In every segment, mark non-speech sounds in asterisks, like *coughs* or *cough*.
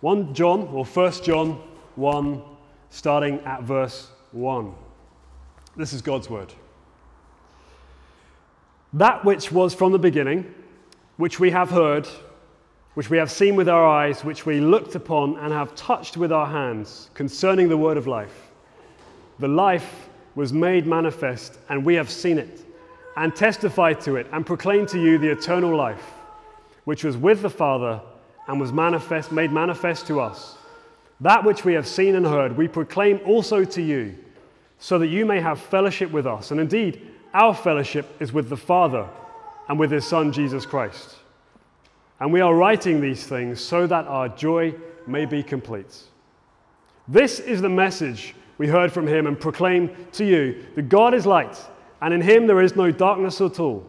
1 John, or 1 John 1, starting at verse 1. This is God's word. That which was from the beginning, which we have heard, which we have seen with our eyes, which we looked upon and have touched with our hands, concerning the word of life. The life was made manifest, and we have seen it, and testified to it, and proclaimed to you the eternal life, which was with the Father and was manifest, made manifest to us. That which we have seen and heard, we proclaim also to you, so that you may have fellowship with us. And indeed, our fellowship is with the Father and with his Son, Jesus Christ. And we are writing these things so that our joy may be complete. This is the message we heard from him and proclaim to you that God is light, and in him there is no darkness at all.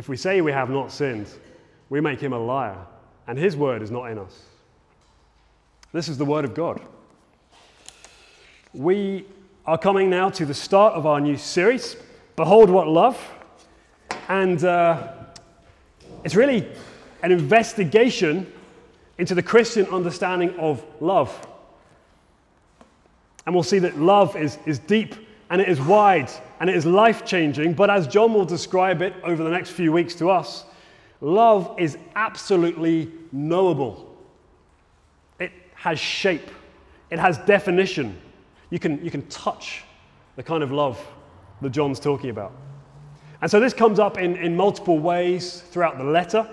If we say we have not sinned, we make him a liar, and his word is not in us. This is the word of God. We are coming now to the start of our new series, Behold What Love. And uh, it's really an investigation into the Christian understanding of love. And we'll see that love is, is deep and it is wide and it is life changing. But as John will describe it over the next few weeks to us, love is absolutely knowable. It has shape, it has definition. You can, you can touch the kind of love that John's talking about. And so this comes up in, in multiple ways throughout the letter.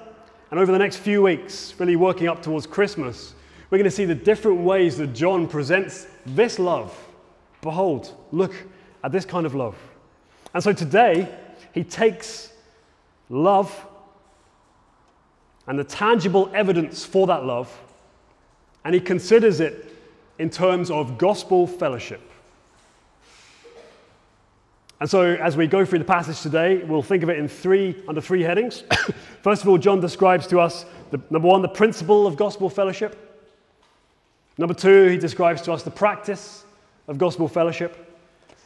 And over the next few weeks, really working up towards Christmas, we're going to see the different ways that John presents this love. Behold, look at this kind of love. And so today, he takes love and the tangible evidence for that love, and he considers it in terms of gospel fellowship. And so, as we go through the passage today, we'll think of it in three, under three headings. *coughs* First of all, John describes to us, the, number one, the principle of gospel fellowship. Number two, he describes to us the practice of gospel fellowship.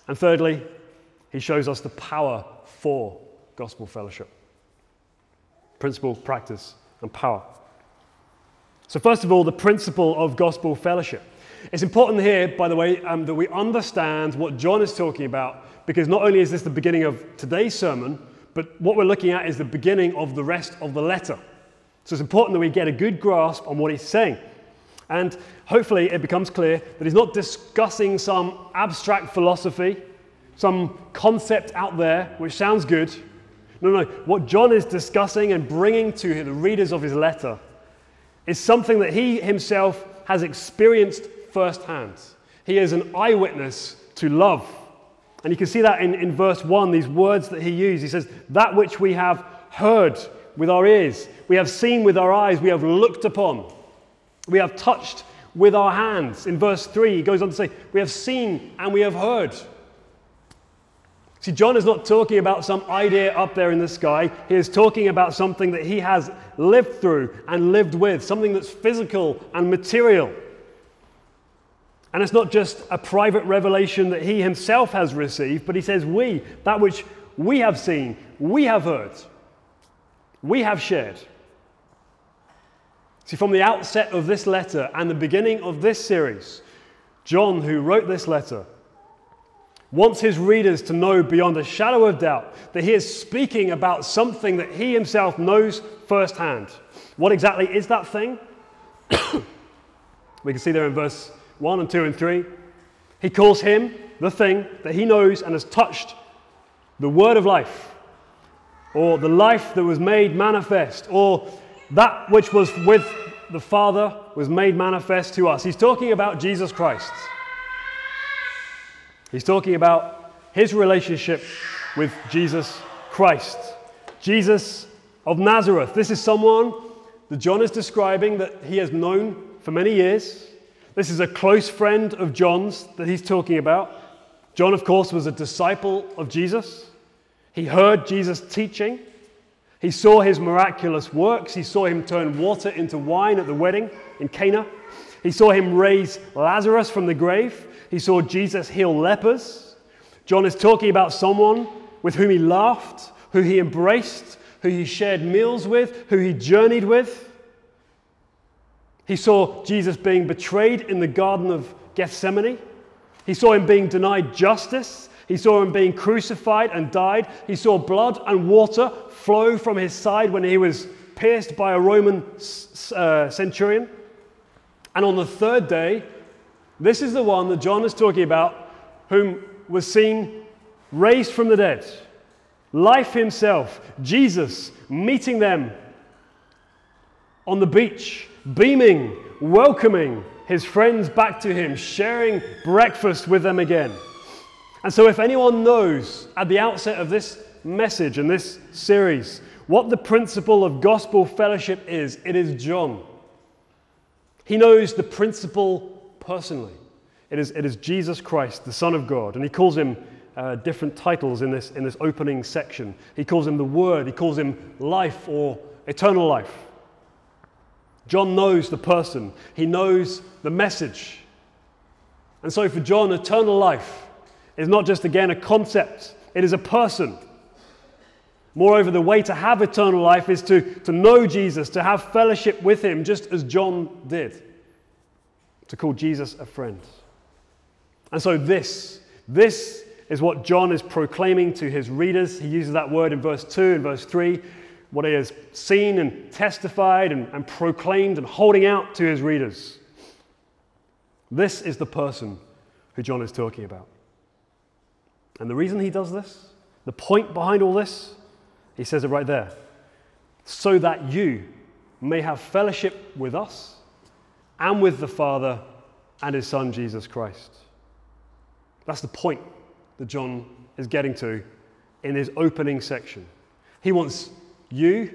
And thirdly, he shows us the power for gospel fellowship. Principle, practice, and power. So, first of all, the principle of gospel fellowship. It's important here, by the way, um, that we understand what John is talking about because not only is this the beginning of today's sermon, but what we're looking at is the beginning of the rest of the letter. So it's important that we get a good grasp on what he's saying. And hopefully it becomes clear that he's not discussing some abstract philosophy, some concept out there which sounds good. No, no. What John is discussing and bringing to the readers of his letter is something that he himself has experienced firsthand. He is an eyewitness to love. And you can see that in, in verse 1, these words that he used. He says, That which we have heard with our ears, we have seen with our eyes, we have looked upon, we have touched with our hands. In verse 3, he goes on to say, We have seen and we have heard. See, John is not talking about some idea up there in the sky. He is talking about something that he has lived through and lived with, something that's physical and material. And it's not just a private revelation that he himself has received, but he says, We, that which we have seen, we have heard, we have shared. See, from the outset of this letter and the beginning of this series, John, who wrote this letter, wants his readers to know beyond a shadow of doubt that he is speaking about something that he himself knows firsthand. What exactly is that thing? *coughs* we can see there in verse 1 and 2 and 3. He calls him the thing that he knows and has touched the word of life, or the life that was made manifest, or that which was with the Father was made manifest to us. He's talking about Jesus Christ. He's talking about his relationship with Jesus Christ. Jesus of Nazareth. This is someone that John is describing that he has known for many years This is a close friend of John's that he's talking about. John, of course, was a disciple of Jesus. He heard Jesus teaching. He saw his miraculous works. He saw him turn water into wine at the wedding in Cana. He saw him raise Lazarus from the grave. He saw Jesus heal lepers. John is talking about someone with whom he laughed, who he embraced, who he shared meals with, who he journeyed with. He saw Jesus being betrayed in the Garden of Gethsemane. He saw him being denied justice. He saw him being crucified and died. He saw blood and water flow from his side when he was pierced by a Roman uh, centurion. And on the third day, this is the one that John is talking about, whom was seen raised from the dead. Life himself, Jesus, meeting them on the beach, beaming, welcoming his friends back to him, sharing breakfast with them again. And so, if anyone knows at the outset of this message and this series what the principle of gospel fellowship is, it is John. He knows the principle personally. It is, it is Jesus Christ, the Son of God, and he calls him uh, different titles in this, in this opening section. He calls him the Word, he calls him life or eternal life. John knows the person, he knows the message. And so for John, eternal life is not just, again, a concept, it is a person. Moreover, the way to have eternal life is to, to know Jesus, to have fellowship with him, just as John did, to call Jesus a friend. And so, this, this is what John is proclaiming to his readers. He uses that word in verse 2 and verse 3, what he has seen and testified and, and proclaimed and holding out to his readers. This is the person who John is talking about. And the reason he does this, the point behind all this, he says it right there so that you may have fellowship with us and with the Father and his Son, Jesus Christ. That's the point that John is getting to in his opening section. He wants you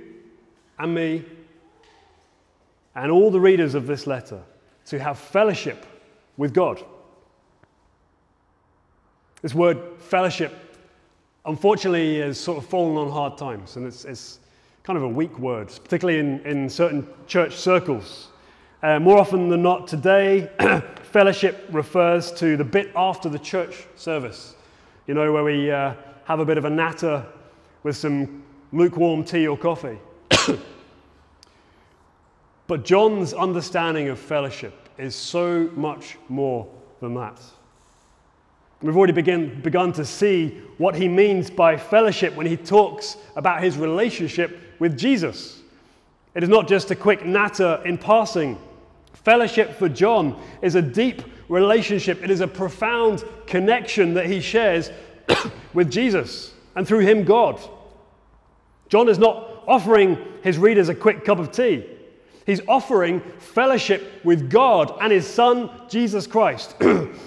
and me and all the readers of this letter to have fellowship with God. This word fellowship, unfortunately, has sort of fallen on hard times, and it's, it's kind of a weak word, particularly in, in certain church circles. Uh, more often than not, today, *clears throat* fellowship refers to the bit after the church service you know, where we uh, have a bit of a natter with some lukewarm tea or coffee. *coughs* but John's understanding of fellowship is so much more than that. We've already begin, begun to see what he means by fellowship when he talks about his relationship with Jesus. It is not just a quick natter in passing. Fellowship for John is a deep relationship, it is a profound connection that he shares *coughs* with Jesus and through him, God. John is not offering his readers a quick cup of tea. He's offering fellowship with God and his Son, Jesus Christ,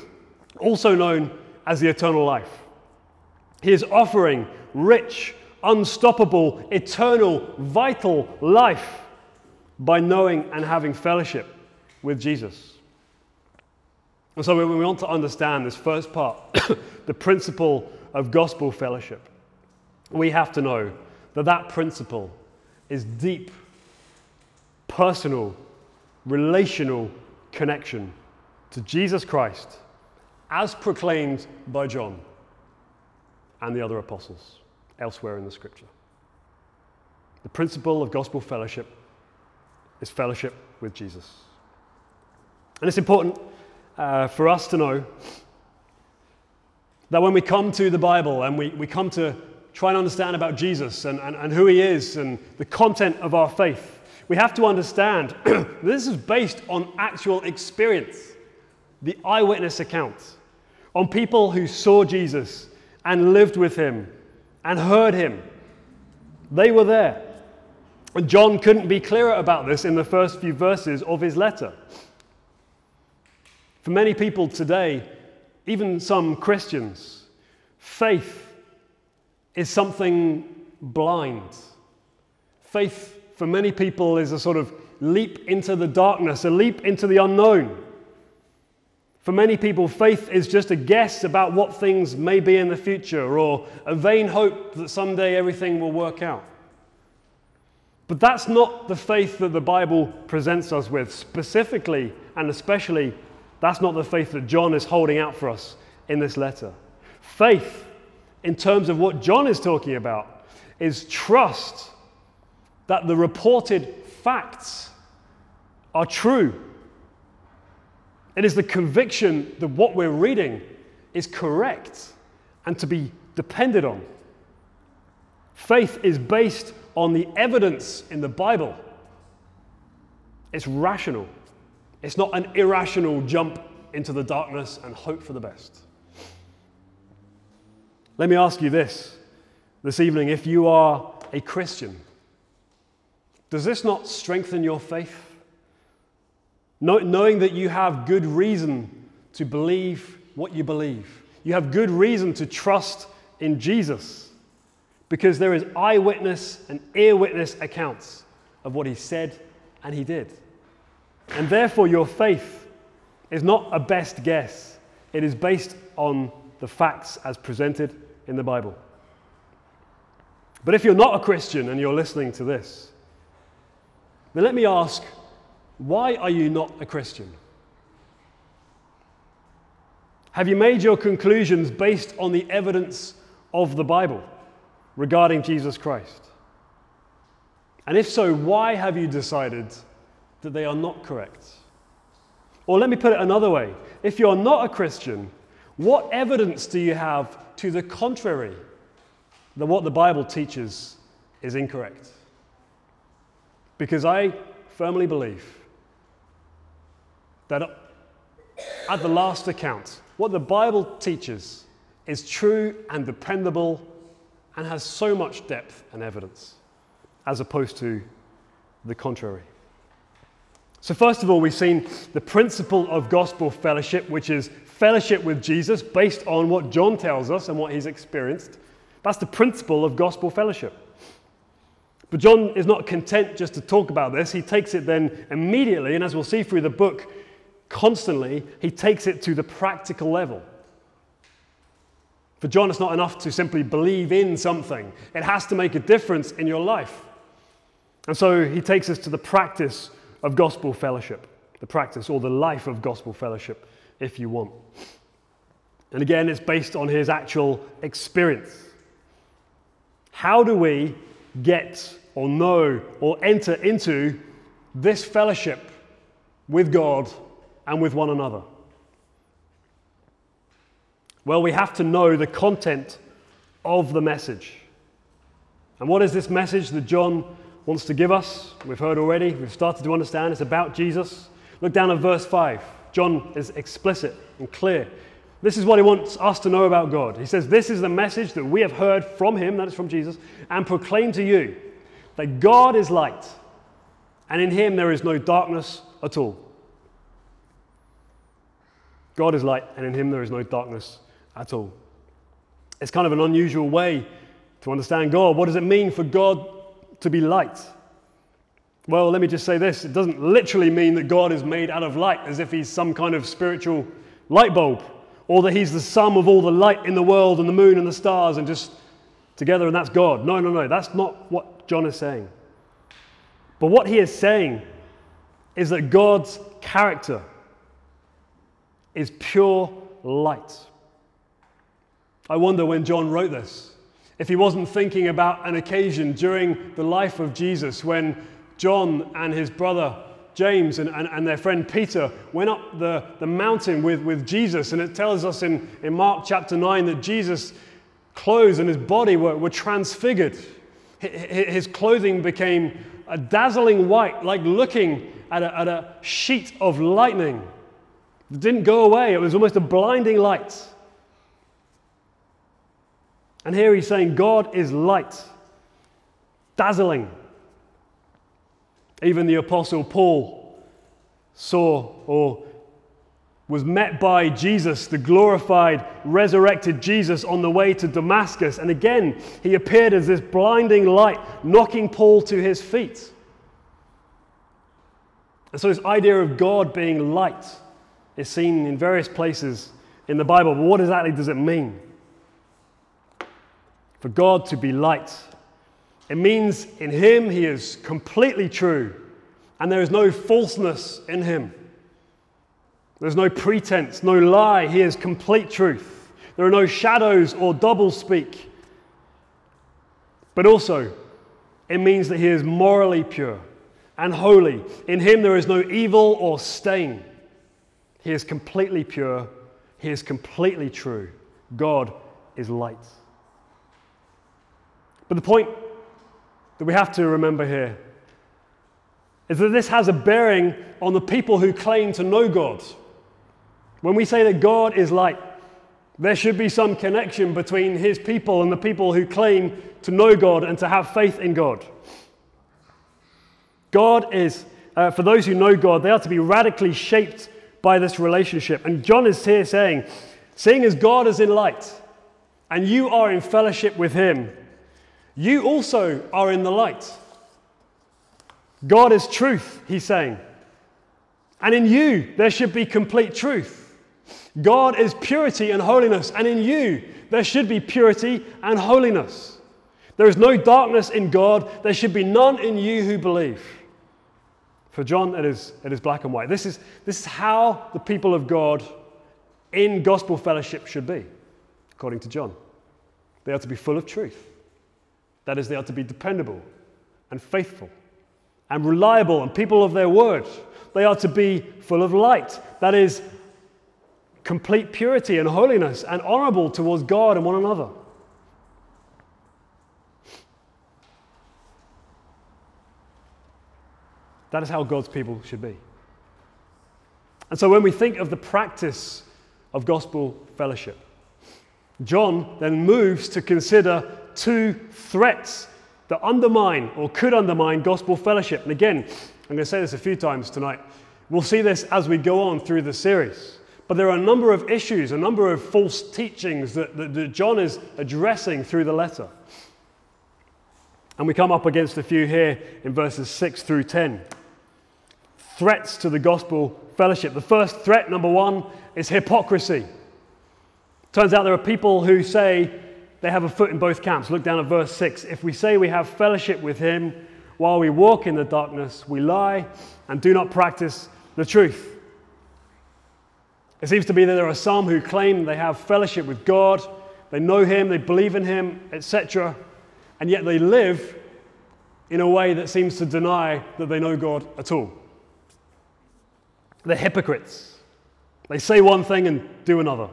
*coughs* also known as the eternal life. He is offering rich, unstoppable, eternal, vital life by knowing and having fellowship with Jesus. And so, when we want to understand this first part, *coughs* the principle of gospel fellowship, we have to know that that principle is deep, personal, relational connection to Jesus Christ as proclaimed by John and the other apostles elsewhere in the scripture. The principle of gospel fellowship is fellowship with Jesus. And it's important uh, for us to know that when we come to the Bible and we, we come to try and understand about Jesus and, and, and who he is and the content of our faith, we have to understand that *clears throat* this is based on actual experience, the eyewitness account, on people who saw Jesus and lived with him and heard him. They were there. And John couldn't be clearer about this in the first few verses of his letter. For many people today, even some Christians, faith is something blind. Faith, for many people, is a sort of leap into the darkness, a leap into the unknown. For many people, faith is just a guess about what things may be in the future or a vain hope that someday everything will work out. But that's not the faith that the Bible presents us with. Specifically and especially, that's not the faith that John is holding out for us in this letter. Faith, in terms of what John is talking about, is trust that the reported facts are true it is the conviction that what we're reading is correct and to be depended on. Faith is based on the evidence in the Bible. It's rational. It's not an irrational jump into the darkness and hope for the best. Let me ask you this this evening if you are a Christian, does this not strengthen your faith? Knowing that you have good reason to believe what you believe. You have good reason to trust in Jesus because there is eyewitness and ear witness accounts of what he said and he did. And therefore, your faith is not a best guess, it is based on the facts as presented in the Bible. But if you're not a Christian and you're listening to this, then let me ask why are you not a Christian? Have you made your conclusions based on the evidence of the Bible regarding Jesus Christ? And if so, why have you decided that they are not correct? Or let me put it another way if you're not a Christian, what evidence do you have to the contrary that what the Bible teaches is incorrect? Because I firmly believe that at the last account, what the Bible teaches is true and dependable and has so much depth and evidence, as opposed to the contrary. So, first of all, we've seen the principle of gospel fellowship, which is fellowship with Jesus based on what John tells us and what he's experienced. That's the principle of gospel fellowship. But John is not content just to talk about this. He takes it then immediately, and as we'll see through the book, constantly, he takes it to the practical level. For John, it's not enough to simply believe in something, it has to make a difference in your life. And so he takes us to the practice of gospel fellowship, the practice or the life of gospel fellowship, if you want. And again, it's based on his actual experience. How do we get or know or enter into this fellowship with God and with one another? Well, we have to know the content of the message. And what is this message that John wants to give us? We've heard already, we've started to understand it's about Jesus. Look down at verse 5. John is explicit and clear. This is what he wants us to know about God. He says, This is the message that we have heard from him, that is from Jesus, and proclaim to you that God is light, and in him there is no darkness at all. God is light, and in him there is no darkness at all. It's kind of an unusual way to understand God. What does it mean for God to be light? Well, let me just say this it doesn't literally mean that God is made out of light as if he's some kind of spiritual light bulb or that he's the sum of all the light in the world and the moon and the stars and just together and that's God. No, no, no, that's not what John is saying. But what he is saying is that God's character is pure light. I wonder when John wrote this, if he wasn't thinking about an occasion during the life of Jesus when John and his brother James and, and, and, their friend Peter went up the, the mountain with, with Jesus. And it tells us in, in Mark chapter 9 that Jesus' clothes and his body were, were transfigured. His clothing became a dazzling white, like looking at a, at a sheet of lightning. It didn't go away, it was almost a blinding light. And here he's saying, God is light, dazzling. Even the Apostle Paul saw or was met by Jesus, the glorified, resurrected Jesus, on the way to Damascus. And again, he appeared as this blinding light, knocking Paul to his feet. And so, this idea of God being light is seen in various places in the Bible, but what exactly does it mean? For God to be light. It means in Him He is completely true, and there is no falseness in Him. There's no pretense, no lie. He is complete truth. There are no shadows or double speak. But also, it means that He is morally pure and holy. In Him there is no evil or stain. He is completely pure. He is completely true. God is light. But the point that we have to remember here is that this has a bearing on the people who claim to know God. When we say that God is light, there should be some connection between his people and the people who claim to know God and to have faith in God. God is, uh, for those who know God, they are to be radically shaped by this relationship. And John is here saying, seeing as God is in light and you are in fellowship with him, you also are in the light. God is truth, he's saying. And in you, there should be complete truth. God is purity and holiness, and in you, there should be purity and holiness. There is no darkness in God, there should be none in you who believe. For John, it is, it is black and white. This is, this is how the people of God in gospel fellowship should be, according to John. They are to be full of truth. That is, they are to be dependable and faithful and reliable and people of their word. They are to be full of light. That is, complete purity and holiness and honorable towards God and one another. That is how God's people should be. And so when we think of the practice of gospel fellowship, John then moves to consider two threats that undermine or could undermine gospel fellowship. And again, I'm going to say this a few times tonight. We'll see this as we go on through the series. But there are a number of issues, a number of false teachings that, that, that John is addressing through the letter. And we come up against a few here in verses 6 through 10 threats to the gospel fellowship. The first threat, number one, is hypocrisy. Turns out there are people who say they have a foot in both camps. Look down at verse 6. If we say we have fellowship with him while we walk in the darkness, we lie and do not practice the truth. It seems to be that there are some who claim they have fellowship with God, they know him, they believe in him, etc., and yet they live in a way that seems to deny that they know God at all. They're hypocrites. They say one thing and do another.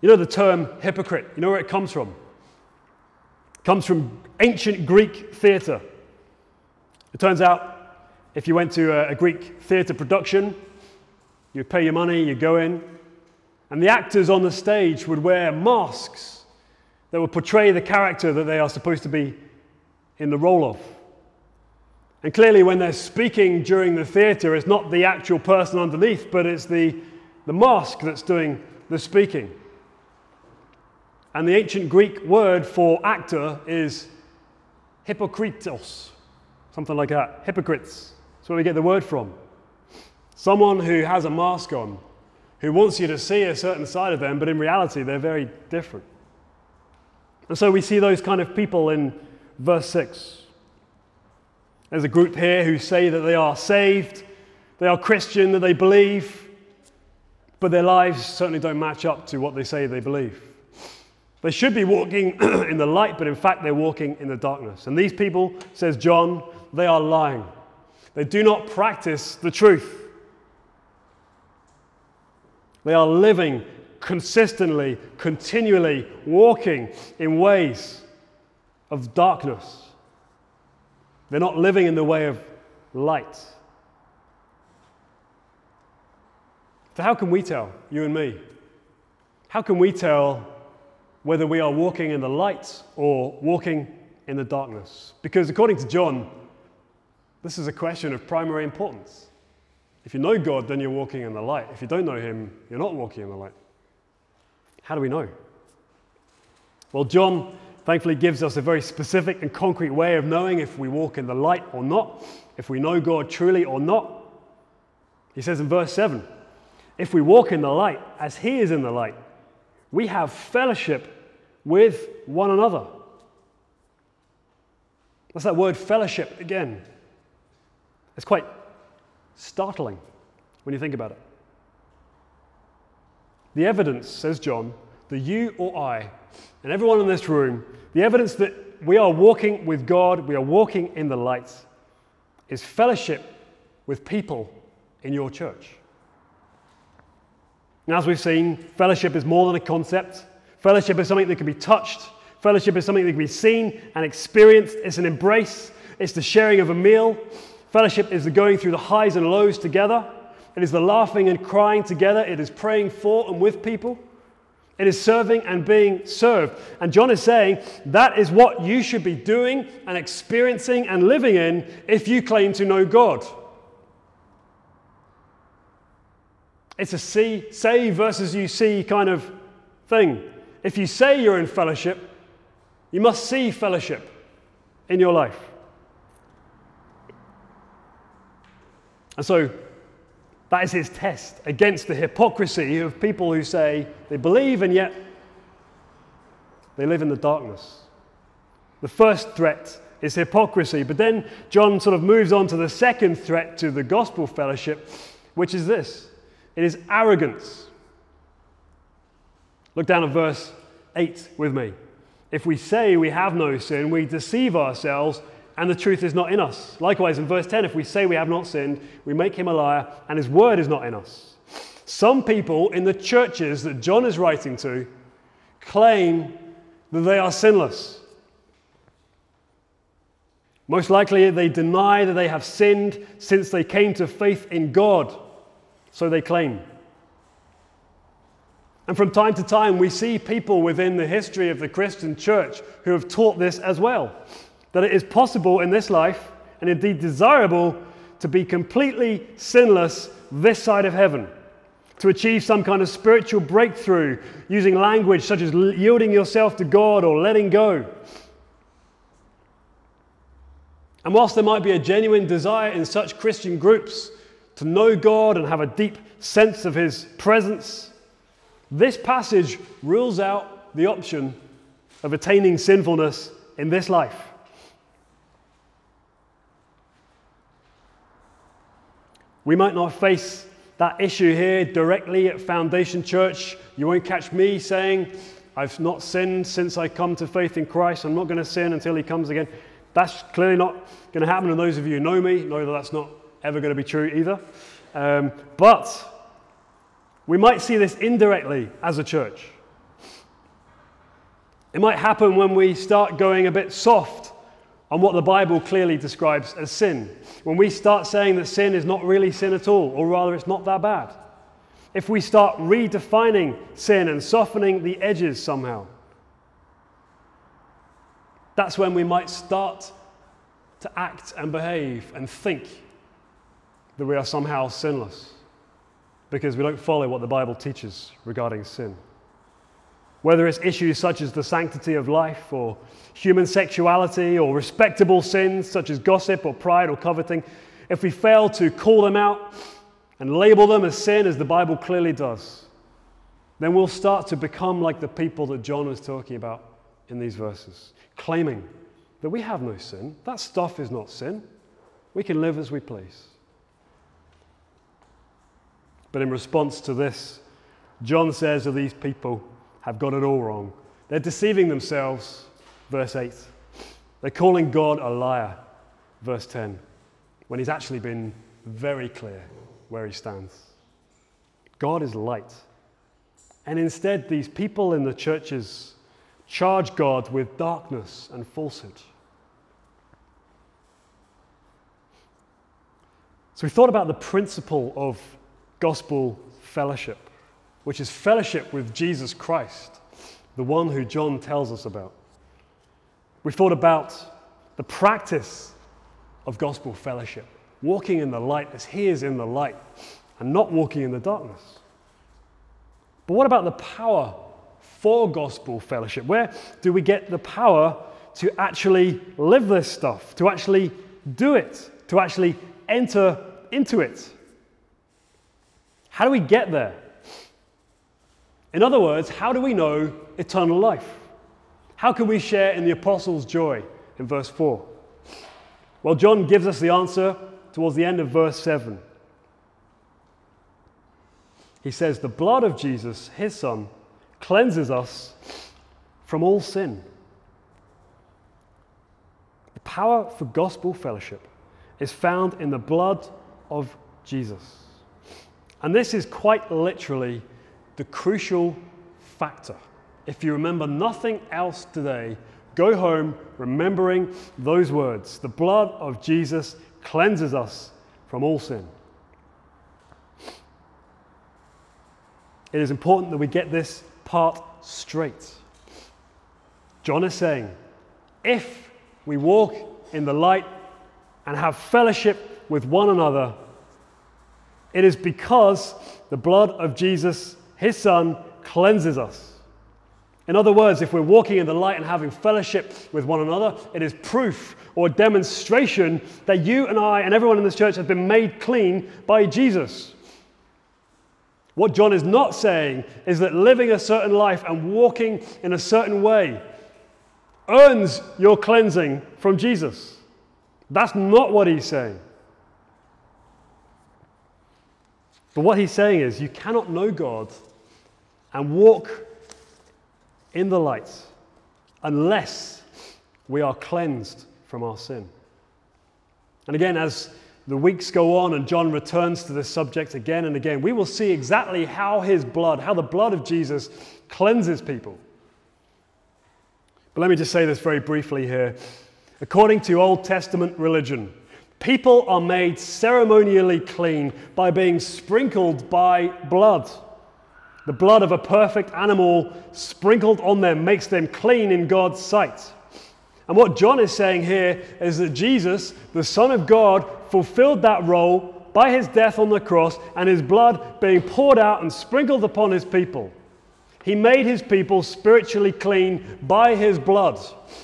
You know the term hypocrite, you know where it comes from? It comes from ancient Greek theatre. It turns out if you went to a, Greek theatre production, you'd pay your money, you go in, and the actors on the stage would wear masks that would portray the character that they are supposed to be in the role of. And clearly, when they're speaking during the theatre, it's not the actual person underneath, but it's the, the mask that's doing the speaking. And the ancient Greek word for actor is hypokritos, something like that. Hypocrites. That's where we get the word from. Someone who has a mask on, who wants you to see a certain side of them, but in reality, they're very different. And so we see those kind of people in verse 6. There's a group here who say that they are saved, they are Christian, that they believe, but their lives certainly don't match up to what they say they believe. They should be walking *clears throat* in the light, but in fact, they're walking in the darkness. And these people, says John, they are lying. They do not practice the truth. They are living consistently, continually, walking in ways of darkness. They're not living in the way of light. So, how can we tell, you and me? How can we tell whether we are walking in the light or walking in the darkness? Because according to John, this is a question of primary importance. If you know God, then you're walking in the light. If you don't know Him, you're not walking in the light. How do we know? Well, John thankfully gives us a very specific and concrete way of knowing if we walk in the light or not, if we know God truly or not. He says in verse 7 If we walk in the light as he is in the light, we have fellowship with one another. That's that word fellowship again. It's quite startling when you think about it. The evidence, says John, that you or I, and everyone in this room, the evidence that we are walking with God, we are walking in the light, is fellowship with people in your church. Now, as we've seen, fellowship is more than a concept. Fellowship is something that can be touched. Fellowship is something that can be seen and experienced. It's an embrace, it's the sharing of a meal. Fellowship is the going through the highs and lows together. It is the laughing and crying together. It is praying for and with people. It is serving and being served. And John is saying that is what you should be doing and experiencing and living in if you claim to know God. It's a see, say versus you see kind of thing. If you say you're in fellowship, you must see fellowship in your life. And so that is his test against the hypocrisy of people who say they believe and yet they live in the darkness. The first threat is hypocrisy, but then John sort of moves on to the second threat to the gospel fellowship, which is this it is arrogance. Look down at verse 8 with me. If we say we have no sin, we deceive ourselves and the truth is not in us. Likewise, in verse 10, if we say we have not sinned, we make him a liar, and his word is not in us. Some people in the churches that John is writing to claim that they are sinless. Most likely, they deny that they have sinned since they came to faith in God. So they claim. And from time to time, we see people within the history of the Christian church who have taught this as well that it is possible in this life, and indeed desirable, to be completely sinless this side of heaven, to achieve some kind of spiritual breakthrough using language such as yielding yourself to God or letting go. And whilst there might be a genuine desire in such Christian groups to know God and have a deep sense of His presence, this passage rules out the option of attaining sinfulness in this life. We might not face that issue here directly at Foundation Church. You won't catch me saying, I've not sinned since I come to faith in Christ. I'm not going to sin until He comes again. That's clearly not going to happen. And those of you who know me know that that's not ever going to be true either. Um, but we might see this indirectly as a church. It might happen when we start going a bit soft on what the Bible clearly describes as sin. When we start saying that sin is not really sin at all, or rather it's not that bad. If we start redefining sin and softening the edges somehow, that's when we might start to act and behave and think that we are somehow sinless because we don't follow what the Bible teaches regarding sin. Whether it's issues such as the sanctity of life, or human sexuality, or respectable sins such as gossip, or pride, or coveting, if we fail to call them out and label them as sin, as the Bible clearly does, then we'll start to become like the people that John was talking about in these verses, claiming that we have no sin. That stuff is not sin. We can live as we please. But in response to this, John says of these people, have got it all wrong. They're deceiving themselves, verse 8. They're calling God a liar, verse 10, when he's actually been very clear where he stands. God is light. And instead, these people in the churches charge God with darkness and falsehood. So we thought about the principle of gospel fellowship which is fellowship with Jesus Christ, the one who John tells us about. We thought about the practice of gospel fellowship, walking in the light as He is in the light, and not walking in the darkness. But what about the power for gospel fellowship? Where do we get the power to actually live this stuff, to actually do it, to actually enter into it? How do we get there? In other words, how do we know eternal life? How can we share in the apostles' joy in verse 4? Well, John gives us the answer towards the end of verse 7. He says, The blood of Jesus, his son, cleanses us from all sin. The power for gospel fellowship is found in the blood of Jesus. And this is quite literally the crucial factor. If you remember nothing else today, go home remembering those words. The blood of Jesus cleanses us from all sin. It is important that we get this part straight. John is saying, if we walk in the light and have fellowship with one another, it is because the blood of Jesus, his Son, cleanses us. In other words, if we're walking in the light and having fellowship with one another, it is proof or demonstration that you and I and everyone in this church has been made clean by Jesus. What John is not saying is that living a certain life and walking in a certain way earns your cleansing from Jesus. That's not what he's saying. But what he's saying is you cannot know God and walk in the light unless we are cleansed from our sin. And again, as the weeks go on and John returns to this subject again and again, we will see exactly how his blood, how the blood of Jesus cleanses people. But let me just say this very briefly here. According to Old Testament religion, people are made ceremonially clean by being sprinkled by blood. The blood of a perfect animal sprinkled on them makes them clean in God's sight. And what John is saying here is that Jesus, the Son of God, fulfilled that role by his death on the cross and his blood being poured out and sprinkled upon his people. He made his people spiritually clean by his blood.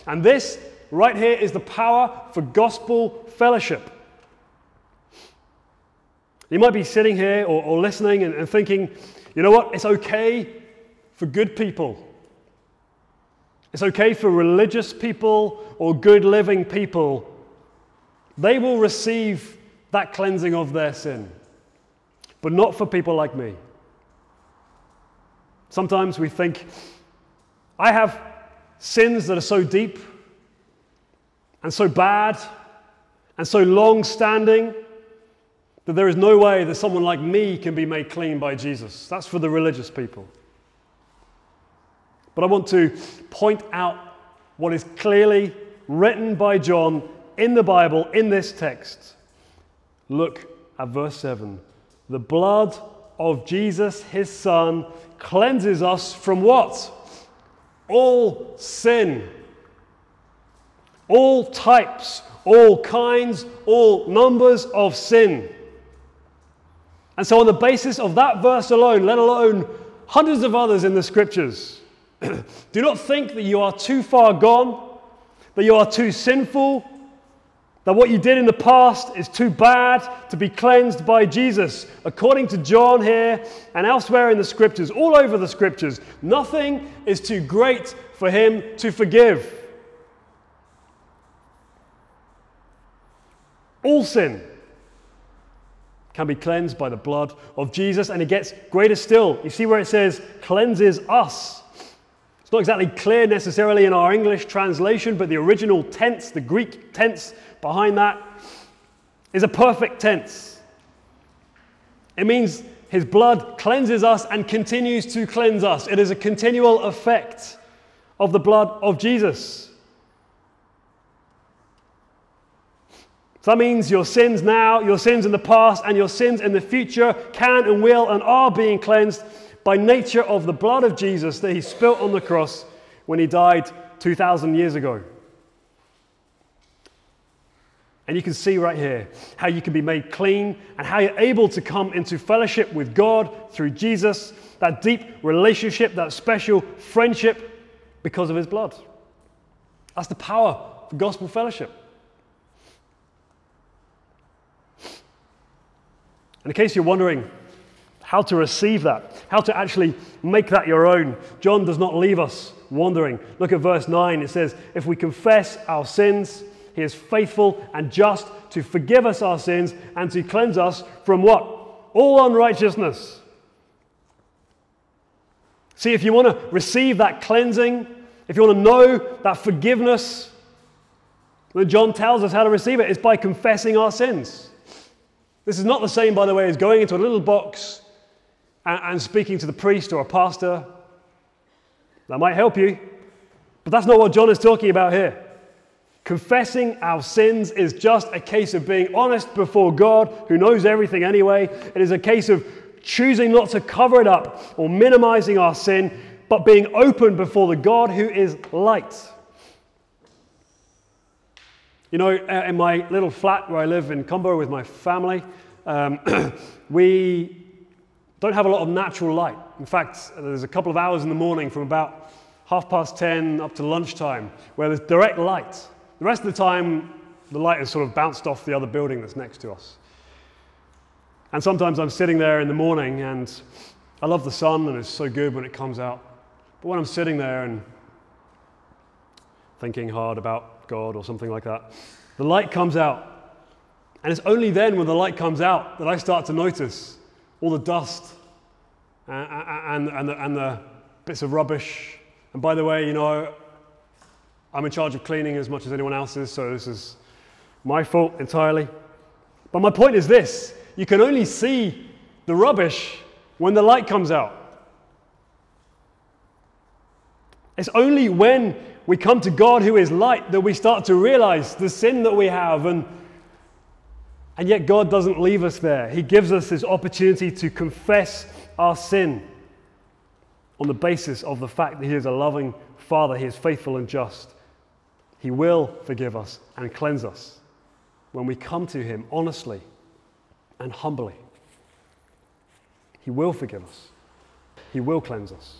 And this right here is the power for gospel fellowship. You might be sitting here or, or listening and, and thinking, you know what? It's okay for good people. It's okay for religious people or good living people. They will receive that cleansing of their sin, but not for people like me. Sometimes we think, I have sins that are so deep and so bad and so long standing that there is no way that someone like me can be made clean by Jesus. That's for the religious people. But I want to point out what is clearly written by John in the Bible in this text. Look at verse 7. The blood of Jesus, his son, cleanses us from what? All sin. All types, all kinds, all numbers of sin. And so, on the basis of that verse alone, let alone hundreds of others in the scriptures, *clears throat* do not think that you are too far gone, that you are too sinful, that what you did in the past is too bad to be cleansed by Jesus. According to John here and elsewhere in the scriptures, all over the scriptures, nothing is too great for him to forgive. All sin can be cleansed by the blood of Jesus, and it gets greater still. You see where it says cleanses us. It's not exactly clear necessarily in our English translation, but the original tense, the Greek tense behind that, is a perfect tense. It means his blood cleanses us and continues to cleanse us. It is a continual effect of the blood of Jesus. So that means your sins now, your sins in the past, and your sins in the future can and will and are being cleansed by nature of the blood of Jesus that he spilt on the cross when he died 2,000 years ago. And you can see right here how you can be made clean and how you're able to come into fellowship with God through Jesus, that deep relationship, that special friendship because of his blood. That's the power of gospel fellowship. And in case you're wondering, how to receive that, how to actually make that your own. John does not leave us wandering. Look at verse 9. It says, If we confess our sins, he is faithful and just to forgive us our sins and to cleanse us from what? All unrighteousness. See, if you want to receive that cleansing, if you want to know that forgiveness, then John tells us how to receive it. It's by confessing our sins. This is not the same, by the way, as going into a little box and, and speaking to the priest or a pastor. That might help you, but that's not what John is talking about here. Confessing our sins is just a case of being honest before God, who knows everything anyway. It is a case of choosing not to cover it up or minimizing our sin, but being open before the God who is light. You know, uh, in my little flat where I live in Combo with my family, um, *clears throat* we don't have a lot of natural light. In fact, there's a couple of hours in the morning from about half past 10 up to lunchtime where there's direct light. The rest of the time, the light is sort of bounced off the other building that's next to us. And sometimes I'm sitting there in the morning and I love the sun and it's so good when it comes out. But when I'm sitting there and thinking hard about God or something like that. The light comes out. And it's only then, when the light comes out, that I start to notice all the dust and, and, and, the, and the bits of rubbish. And by the way, you know, I'm in charge of cleaning as much as anyone else is, so this is my fault entirely. But my point is this you can only see the rubbish when the light comes out. It's only when we come to God who is light that we start to realize the sin that we have. And, and yet, God doesn't leave us there. He gives us this opportunity to confess our sin on the basis of the fact that He is a loving Father, He is faithful and just. He will forgive us and cleanse us when we come to Him honestly and humbly. He will forgive us, He will cleanse us.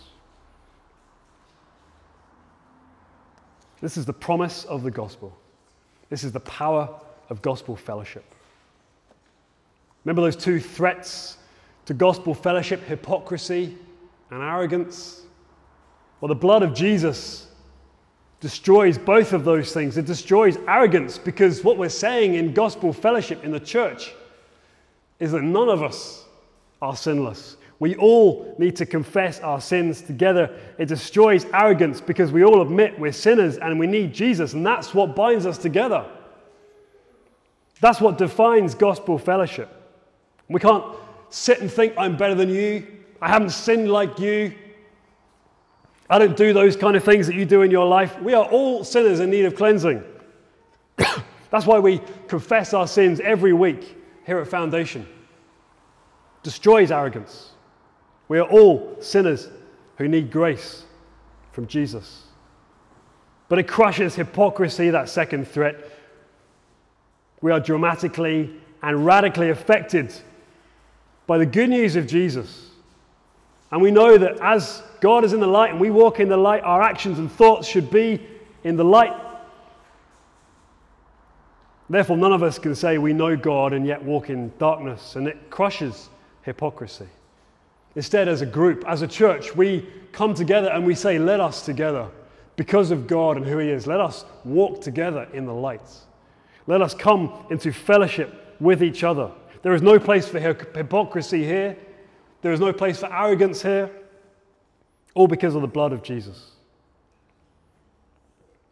This is the promise of the gospel. This is the power of gospel fellowship. Remember those two threats to gospel fellowship hypocrisy and arrogance? Well, the blood of Jesus destroys both of those things. It destroys arrogance because what we're saying in gospel fellowship in the church is that none of us are sinless. We all need to confess our sins together. It destroys arrogance because we all admit we're sinners and we need Jesus, and that's what binds us together. That's what defines gospel fellowship. We can't sit and think, I'm better than you, I haven't sinned like you, I don't do those kind of things that you do in your life. We are all sinners in need of cleansing. *coughs* That's why we confess our sins every week here at Foundation. Destroys arrogance. We are all sinners who need grace from Jesus. But it crushes hypocrisy, that second threat. We are dramatically and radically affected by the good news of Jesus. And we know that as God is in the light and we walk in the light, our actions and thoughts should be in the light. Therefore, none of us can say we know God and yet walk in darkness, and it crushes hypocrisy. Instead, as a group, as a church, we come together and we say, Let us together, because of God and who He is, let us walk together in the light. Let us come into fellowship with each other. There is no place for hypocrisy here, there is no place for arrogance here, all because of the blood of Jesus.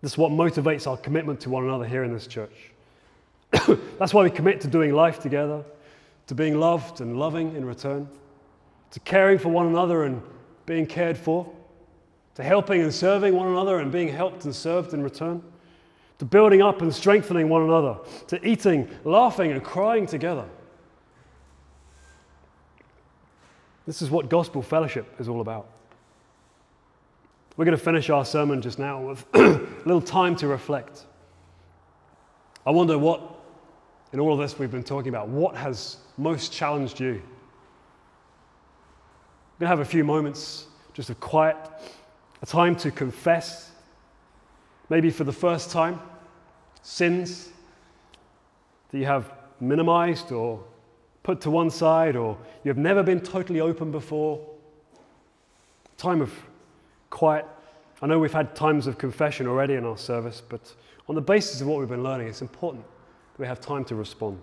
This is what motivates our commitment to one another here in this church. *coughs* That's why we commit to doing life together, to being loved and loving in return to caring for one another and being cared for, to helping and serving one another and being helped and served in return, to building up and strengthening one another, to eating, laughing, and crying together. This is what gospel fellowship is all about. We're going to finish our sermon just now with *clears throat* a little time to reflect. I wonder what, in all of this we've been talking about, what has most challenged you? Going to have a few moments just of quiet, a time to confess, maybe for the first time, sins that you have minimized or put to one side or you have never been totally open before. Time of quiet. I know we've had times of confession already in our service, but on the basis of what we've been learning, it's important that we have time to respond.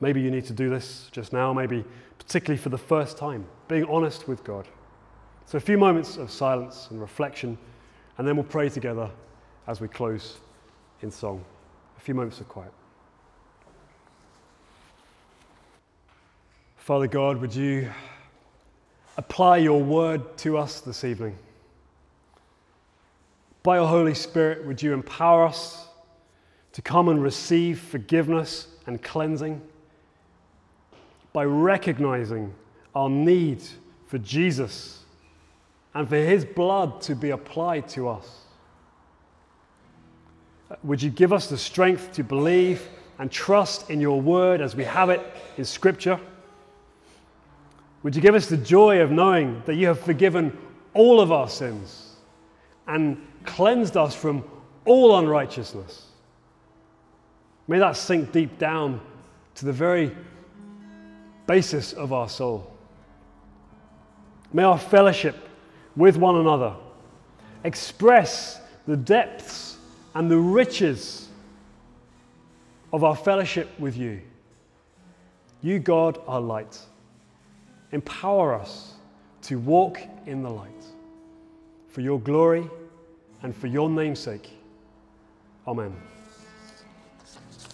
Maybe you need to do this just now, maybe particularly for the first time, being honest with God. So, a few moments of silence and reflection, and then we'll pray together as we close in song. A few moments of quiet. Father God, would you apply your word to us this evening? By your Holy Spirit, would you empower us to come and receive forgiveness and cleansing? By recognizing our need for Jesus and for his blood to be applied to us. Uh, would you give us the strength to believe and trust in your word as we have it in Scripture? Would you give us the joy of knowing that you have forgiven all of our sins and cleansed us from all unrighteousness? May that sink deep down to the very basis of our soul. May our fellowship with one another express the depths and the riches of our fellowship with you. You, God, are light. Empower us to walk in the light for your glory and for your name's sake. Amen.